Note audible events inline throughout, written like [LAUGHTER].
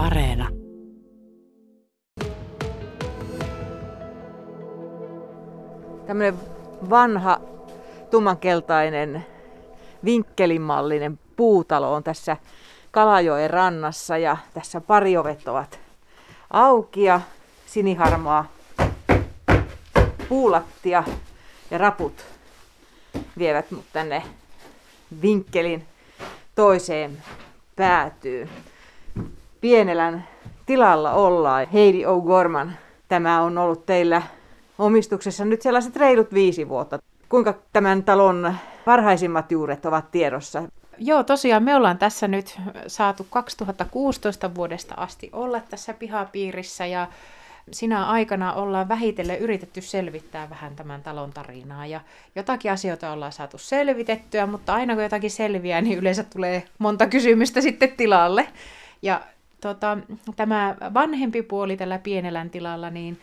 Areena. Tämmöinen vanha tummankeltainen vinkkelimallinen puutalo on tässä Kalajoen rannassa ja tässä pari ovet ovat auki ja siniharmaa puulattia ja raput vievät mut tänne vinkkelin toiseen päätyyn. Pienelän tilalla ollaan. Heidi O'Gorman, tämä on ollut teillä omistuksessa nyt sellaiset reilut viisi vuotta. Kuinka tämän talon varhaisimmat juuret ovat tiedossa? Joo, tosiaan me ollaan tässä nyt saatu 2016 vuodesta asti olla tässä pihapiirissä ja sinä aikana ollaan vähitellen yritetty selvittää vähän tämän talon tarinaa ja jotakin asioita ollaan saatu selvitettyä, mutta aina kun jotakin selviää, niin yleensä tulee monta kysymystä sitten tilalle. Ja tota, tämä vanhempi puoli tällä pienelän tilalla, niin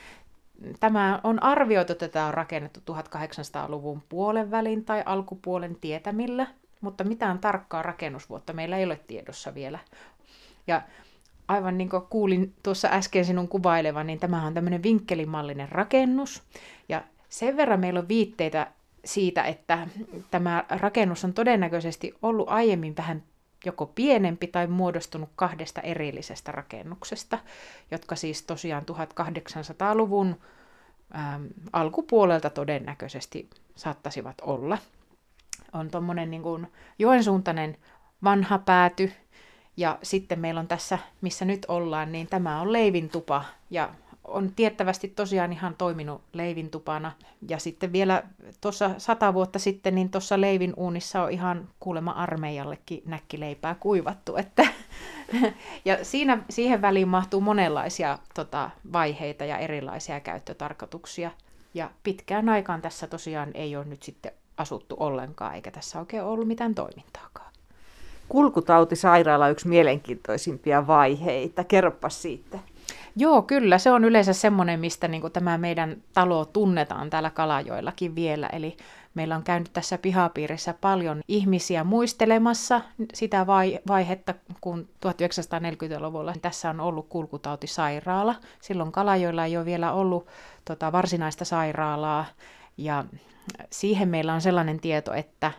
tämä on arvioitu, että tämä on rakennettu 1800-luvun puolen välin tai alkupuolen tietämillä, mutta mitään tarkkaa rakennusvuotta meillä ei ole tiedossa vielä. Ja aivan niin kuin kuulin tuossa äsken sinun kuvailevan, niin tämä on tämmöinen vinkkelimallinen rakennus. Ja sen verran meillä on viitteitä siitä, että tämä rakennus on todennäköisesti ollut aiemmin vähän joko pienempi tai muodostunut kahdesta erillisestä rakennuksesta, jotka siis tosiaan 1800-luvun ähm, alkupuolelta todennäköisesti saattaisivat olla. On tuommoinen niin kuin Joensuuntainen vanha pääty, ja sitten meillä on tässä, missä nyt ollaan, niin tämä on leivintupa ja on tiettävästi tosiaan ihan toiminut leivintupana. Ja sitten vielä tuossa sata vuotta sitten, niin tuossa leivin uunissa on ihan kuulemma armeijallekin näkkileipää kuivattu. Että [LAUGHS] ja siinä, siihen väliin mahtuu monenlaisia tota, vaiheita ja erilaisia käyttötarkoituksia. Ja pitkään aikaan tässä tosiaan ei ole nyt sitten asuttu ollenkaan, eikä tässä oikein ollut mitään toimintaakaan. Kulkutautisairaala on yksi mielenkiintoisimpia vaiheita. Kerropa siitä. Joo, kyllä. Se on yleensä semmoinen, mistä niin tämä meidän talo tunnetaan täällä Kalajoillakin vielä. Eli meillä on käynyt tässä pihapiirissä paljon ihmisiä muistelemassa sitä vai- vaihetta, kun 1940-luvulla tässä on ollut kulkutautisairaala. Silloin Kalajoilla ei ole vielä ollut tota, varsinaista sairaalaa. Ja siihen meillä on sellainen tieto, että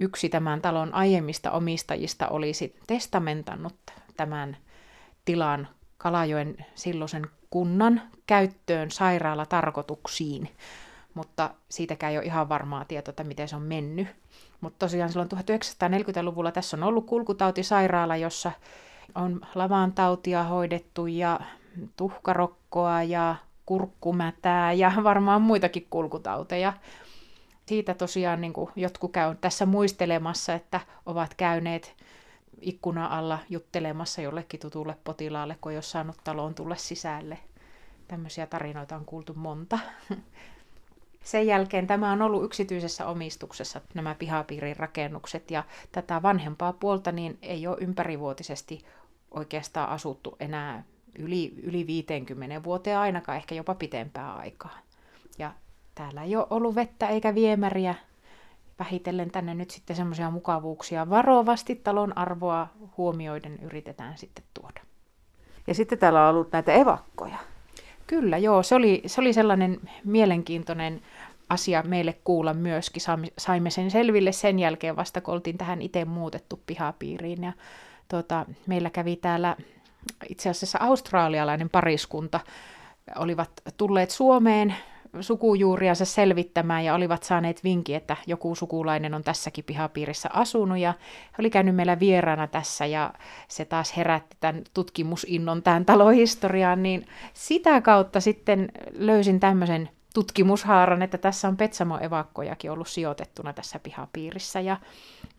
yksi tämän talon aiemmista omistajista olisi testamentannut tämän tilan Kalajoen silloisen kunnan käyttöön sairaalatarkoituksiin, mutta siitäkään ei ole ihan varmaa tietoa, että miten se on mennyt. Mutta tosiaan silloin 1940-luvulla tässä on ollut kulkutautisairaala, jossa on lavantautia hoidettu ja tuhkarokkoa ja kurkkumätää ja varmaan muitakin kulkutauteja. Siitä tosiaan niin jotkut käy tässä muistelemassa, että ovat käyneet ikkuna alla juttelemassa jollekin tutulle potilaalle, kun ei ole saanut taloon tulla sisälle. Tämmöisiä tarinoita on kuultu monta. [LAUGHS] Sen jälkeen tämä on ollut yksityisessä omistuksessa, nämä pihapiirin rakennukset, ja tätä vanhempaa puolta niin ei ole ympärivuotisesti oikeastaan asuttu enää yli, yli 50 vuoteen ainakaan, ehkä jopa pitempää aikaa. Ja täällä ei ole ollut vettä eikä viemäriä, vähitellen tänne nyt sitten semmoisia mukavuuksia varovasti talon arvoa huomioiden yritetään sitten tuoda. Ja sitten täällä on ollut näitä evakkoja. Kyllä, joo. Se oli, se oli sellainen mielenkiintoinen asia meille kuulla myöskin. Saimme sen selville sen jälkeen vasta, kun oltiin tähän itse muutettu pihapiiriin. Ja, tota, meillä kävi täällä itse asiassa australialainen pariskunta. Olivat tulleet Suomeen sukujuuriansa selvittämään ja olivat saaneet vinki, että joku sukulainen on tässäkin pihapiirissä asunut. Ja he oli käynyt meillä vieraana tässä ja se taas herätti tämän tutkimusinnon tähän talohistoriaan, niin sitä kautta sitten löysin tämmöisen tutkimushaaran, että tässä on Petsamo-evakkojakin ollut sijoitettuna tässä pihapiirissä. Ja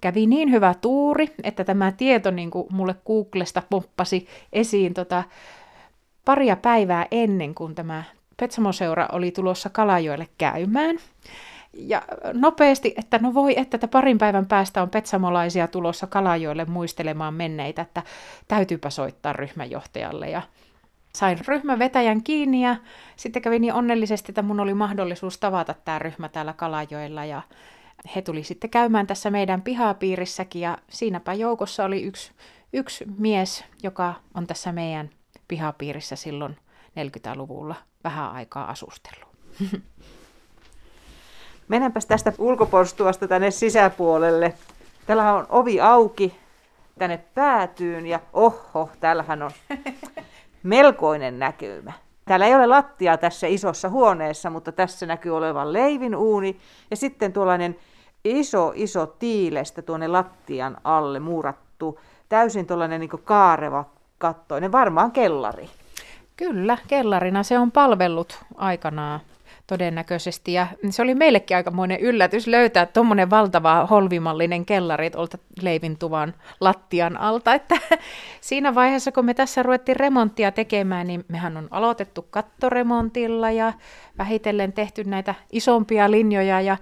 kävi niin hyvä tuuri, että tämä tieto niin kuin mulle Googlesta poppasi esiin tota, paria päivää ennen kuin tämä Petsamoseura oli tulossa Kalajoelle käymään. Ja nopeasti, että no voi, että, että parin päivän päästä on petsamolaisia tulossa Kalajoelle muistelemaan menneitä, että täytyypä soittaa ryhmänjohtajalle. Ja sain ryhmän vetäjän kiinni ja sitten kävi niin onnellisesti, että mun oli mahdollisuus tavata tämä ryhmä täällä Kalajoella ja he tuli sitten käymään tässä meidän pihapiirissäkin ja siinäpä joukossa oli yksi, yksi mies, joka on tässä meidän pihapiirissä silloin 40-luvulla vähän aikaa asustellut. [LAUGHS] Mennäänpäs tästä ulkoporstuasta tänne sisäpuolelle. Täällä on ovi auki tänne päätyyn ja oho, täällähän on [LAUGHS] melkoinen näkymä. Täällä ei ole lattia tässä isossa huoneessa, mutta tässä näkyy olevan leivin uuni ja sitten tuollainen iso, iso tiilestä tuonne lattian alle muurattu, täysin tuollainen niin kaareva kattoinen, varmaan kellari. Kyllä, kellarina se on palvellut aikanaan todennäköisesti. Ja se oli meillekin aikamoinen yllätys löytää tuommoinen valtava holvimallinen kellari tuolta leivintuvan lattian alta. Että siinä vaiheessa, kun me tässä ruvettiin remonttia tekemään, niin mehän on aloitettu kattoremontilla ja vähitellen tehty näitä isompia linjoja ja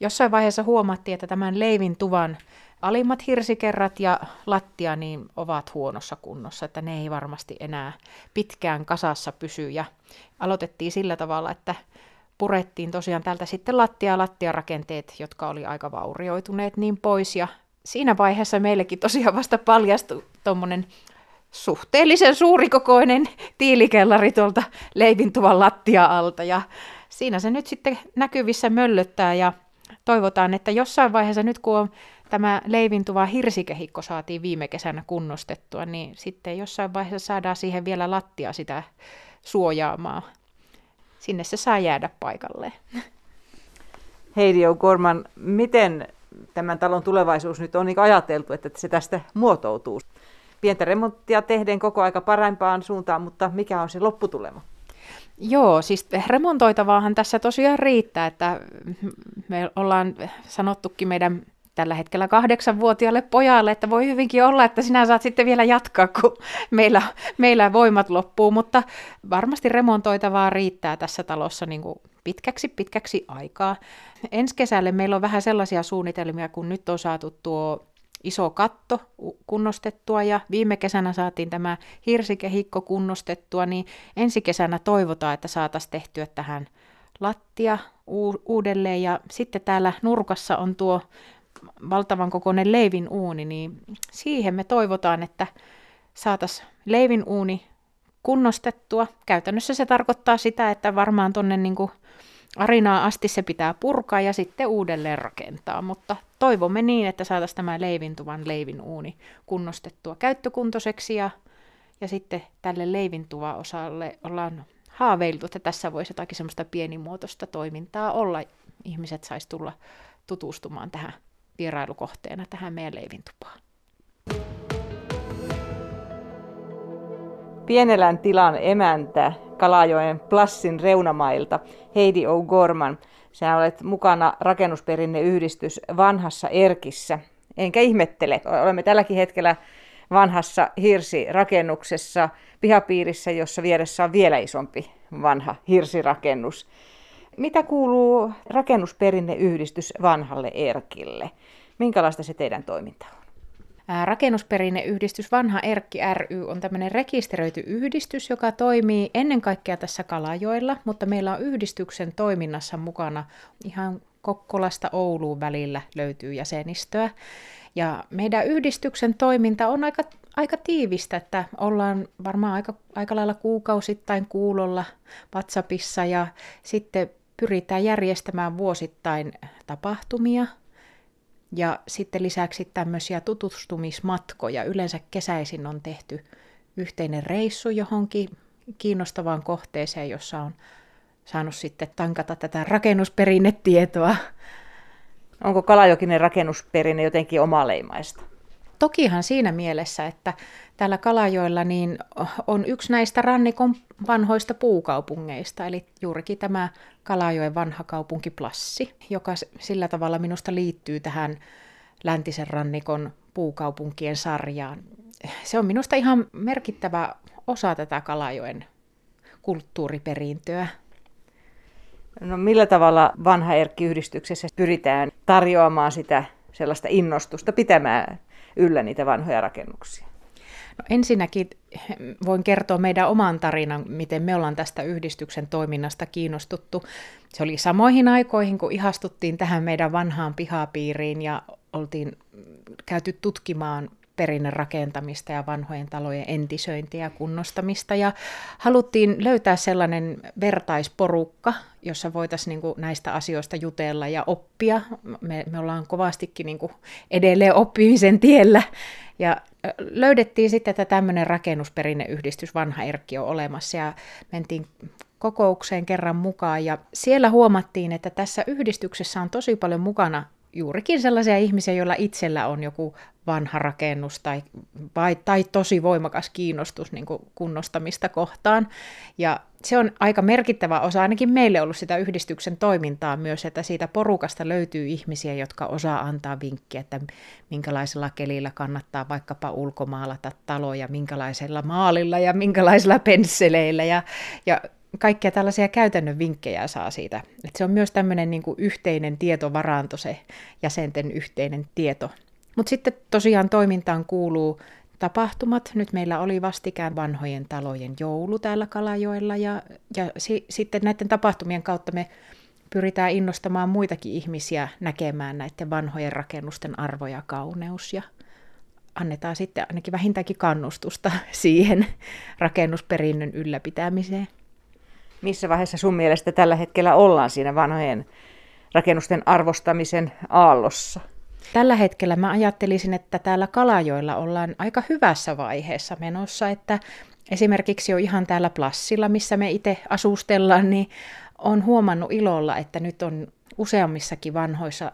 jossain vaiheessa huomattiin, että tämän leivintuvan alimmat hirsikerrat ja lattia niin ovat huonossa kunnossa, että ne ei varmasti enää pitkään kasassa pysy. Ja aloitettiin sillä tavalla, että purettiin tosiaan täältä sitten lattia lattiarakenteet, jotka oli aika vaurioituneet niin pois. Ja siinä vaiheessa meillekin tosiaan vasta paljastui tuommoinen suhteellisen suurikokoinen tiilikellari tuolta leivintuvan lattia alta. Ja siinä se nyt sitten näkyvissä möllöttää ja toivotaan, että jossain vaiheessa nyt kun on tämä leivintuva hirsikehikko saatiin viime kesänä kunnostettua, niin sitten jossain vaiheessa saadaan siihen vielä lattia sitä suojaamaan sinne se saa jäädä paikalleen. Heidi O'Gorman, miten tämän talon tulevaisuus nyt on niin ajateltu, että se tästä muotoutuu? Pientä remonttia tehden koko aika parempaan suuntaan, mutta mikä on se lopputulema? Joo, siis remontoitavaahan tässä tosiaan riittää, että me ollaan sanottukin meidän tällä hetkellä kahdeksanvuotiaalle pojalle, että voi hyvinkin olla, että sinä saat sitten vielä jatkaa, kun meillä, meillä voimat loppuu, mutta varmasti remontoitavaa riittää tässä talossa niin kuin pitkäksi pitkäksi aikaa. Ensi kesälle meillä on vähän sellaisia suunnitelmia, kun nyt on saatu tuo iso katto kunnostettua ja viime kesänä saatiin tämä hirsikehikko kunnostettua, niin ensi kesänä toivotaan, että saataisiin tehtyä tähän lattia uudelleen ja sitten täällä nurkassa on tuo valtavan kokoinen leivin uuni, niin siihen me toivotaan, että saataisiin leivin uuni kunnostettua. Käytännössä se tarkoittaa sitä, että varmaan tuonne niin arinaa asti se pitää purkaa ja sitten uudelleen rakentaa, mutta toivomme niin, että saataisiin tämä leivintuvan leivin uuni kunnostettua käyttökuntoiseksi ja, ja sitten tälle leivintuva osalle ollaan haaveiltu, että tässä voisi jotakin semmoista pienimuotoista toimintaa olla. Ihmiset saisi tulla tutustumaan tähän vierailukohteena tähän meidän leivintupaan. Pienelän tilan emäntä Kalajoen Plassin reunamailta Heidi O'Gorman. Sä olet mukana rakennusperinneyhdistys Vanhassa Erkissä. Enkä ihmettele, olemme tälläkin hetkellä vanhassa hirsirakennuksessa pihapiirissä, jossa vieressä on vielä isompi vanha hirsirakennus. Mitä kuuluu rakennusperinneyhdistys vanhalle Erkille? Minkälaista se teidän toiminta on? Rakennusperinneyhdistys Vanha Erkki ry on tämmöinen rekisteröity yhdistys, joka toimii ennen kaikkea tässä Kalajoilla, mutta meillä on yhdistyksen toiminnassa mukana ihan Kokkolasta Ouluun välillä löytyy jäsenistöä. Ja meidän yhdistyksen toiminta on aika, aika tiivistä, että ollaan varmaan aika, aika lailla kuukausittain kuulolla WhatsAppissa ja sitten pyritään järjestämään vuosittain tapahtumia ja sitten lisäksi tämmöisiä tutustumismatkoja. Yleensä kesäisin on tehty yhteinen reissu johonkin kiinnostavaan kohteeseen, jossa on saanut sitten tankata tätä rakennusperinnetietoa. Onko Kalajokinen rakennusperinne jotenkin omaleimaista? Tokihan siinä mielessä, että täällä Kalajoilla niin on yksi näistä rannikon vanhoista puukaupungeista, eli juurikin tämä Kalajoen vanha kaupunki Plassi, joka sillä tavalla minusta liittyy tähän läntisen rannikon puukaupunkien sarjaan. Se on minusta ihan merkittävä osa tätä Kalajoen kulttuuriperintöä. No millä tavalla vanha Erkki-yhdistyksessä pyritään tarjoamaan sitä sellaista innostusta pitämään yllä niitä vanhoja rakennuksia? No ensinnäkin voin kertoa meidän oman tarinan, miten me ollaan tästä yhdistyksen toiminnasta kiinnostuttu. Se oli samoihin aikoihin, kun ihastuttiin tähän meidän vanhaan pihapiiriin ja oltiin käyty tutkimaan rakentamista ja vanhojen talojen entisöintiä ja kunnostamista. Ja haluttiin löytää sellainen vertaisporukka, jossa voitaisiin niin näistä asioista jutella ja oppia. Me, me ollaan kovastikin niin edelleen oppimisen tiellä. Ja löydettiin sitten, että tämmöinen rakennusperinneyhdistys Vanha Erkki on olemassa ja mentiin kokoukseen kerran mukaan ja siellä huomattiin, että tässä yhdistyksessä on tosi paljon mukana juurikin sellaisia ihmisiä, joilla itsellä on joku vanha rakennus tai, vai, tai tosi voimakas kiinnostus niin kuin kunnostamista kohtaan. Ja se on aika merkittävä osa ainakin meille ollut sitä yhdistyksen toimintaa myös, että siitä porukasta löytyy ihmisiä, jotka osaa antaa vinkkiä, että minkälaisella kelillä kannattaa vaikkapa ulkomaalata taloja, minkälaisella maalilla ja minkälaisilla pensseleillä. Ja, ja kaikkia tällaisia käytännön vinkkejä saa siitä. Et se on myös tämmöinen niin yhteinen tietovaranto, se jäsenten yhteinen tieto. Mutta sitten tosiaan toimintaan kuuluu tapahtumat. Nyt meillä oli vastikään vanhojen talojen joulu täällä Kalajoella ja, ja si, sitten näiden tapahtumien kautta me pyritään innostamaan muitakin ihmisiä näkemään näiden vanhojen rakennusten arvo ja kauneus ja annetaan sitten ainakin vähintäänkin kannustusta [LAUGHS] siihen rakennusperinnön ylläpitämiseen. Missä vaiheessa sun mielestä tällä hetkellä ollaan siinä vanhojen rakennusten arvostamisen aallossa? Tällä hetkellä mä ajattelisin, että täällä Kalajoilla ollaan aika hyvässä vaiheessa menossa, että esimerkiksi jo ihan täällä Plassilla, missä me itse asustellaan, niin on huomannut ilolla, että nyt on useammissakin vanhoissa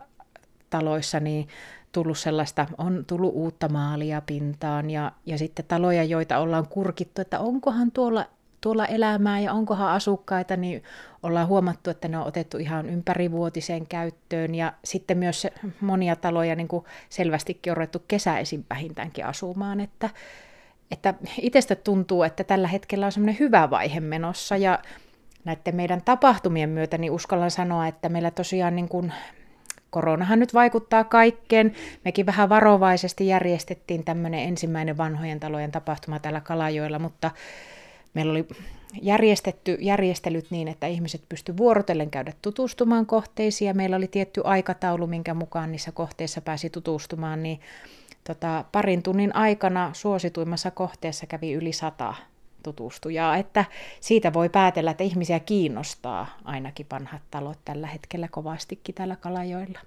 taloissa niin tullut sellaista, on tullut uutta maalia pintaan ja, ja sitten taloja, joita ollaan kurkittu, että onkohan tuolla tuolla elämää ja onkohan asukkaita, niin ollaan huomattu, että ne on otettu ihan ympärivuotiseen käyttöön ja sitten myös monia taloja niin kuin selvästikin on ruvettu kesäisin vähintäänkin asumaan, että, että itsestä tuntuu, että tällä hetkellä on semmoinen hyvä vaihe menossa ja näiden meidän tapahtumien myötä niin uskallan sanoa, että meillä tosiaan niin kuin koronahan nyt vaikuttaa kaikkeen. Mekin vähän varovaisesti järjestettiin tämmöinen ensimmäinen vanhojen talojen tapahtuma täällä Kalajoilla, mutta Meillä oli järjestetty järjestelyt niin, että ihmiset pystyivät vuorotellen käydä tutustumaan kohteisiin ja meillä oli tietty aikataulu, minkä mukaan niissä kohteissa pääsi tutustumaan, niin tota, parin tunnin aikana suosituimmassa kohteessa kävi yli sata tutustujaa, että siitä voi päätellä, että ihmisiä kiinnostaa ainakin vanhat talot tällä hetkellä kovastikin täällä Kalajoilla.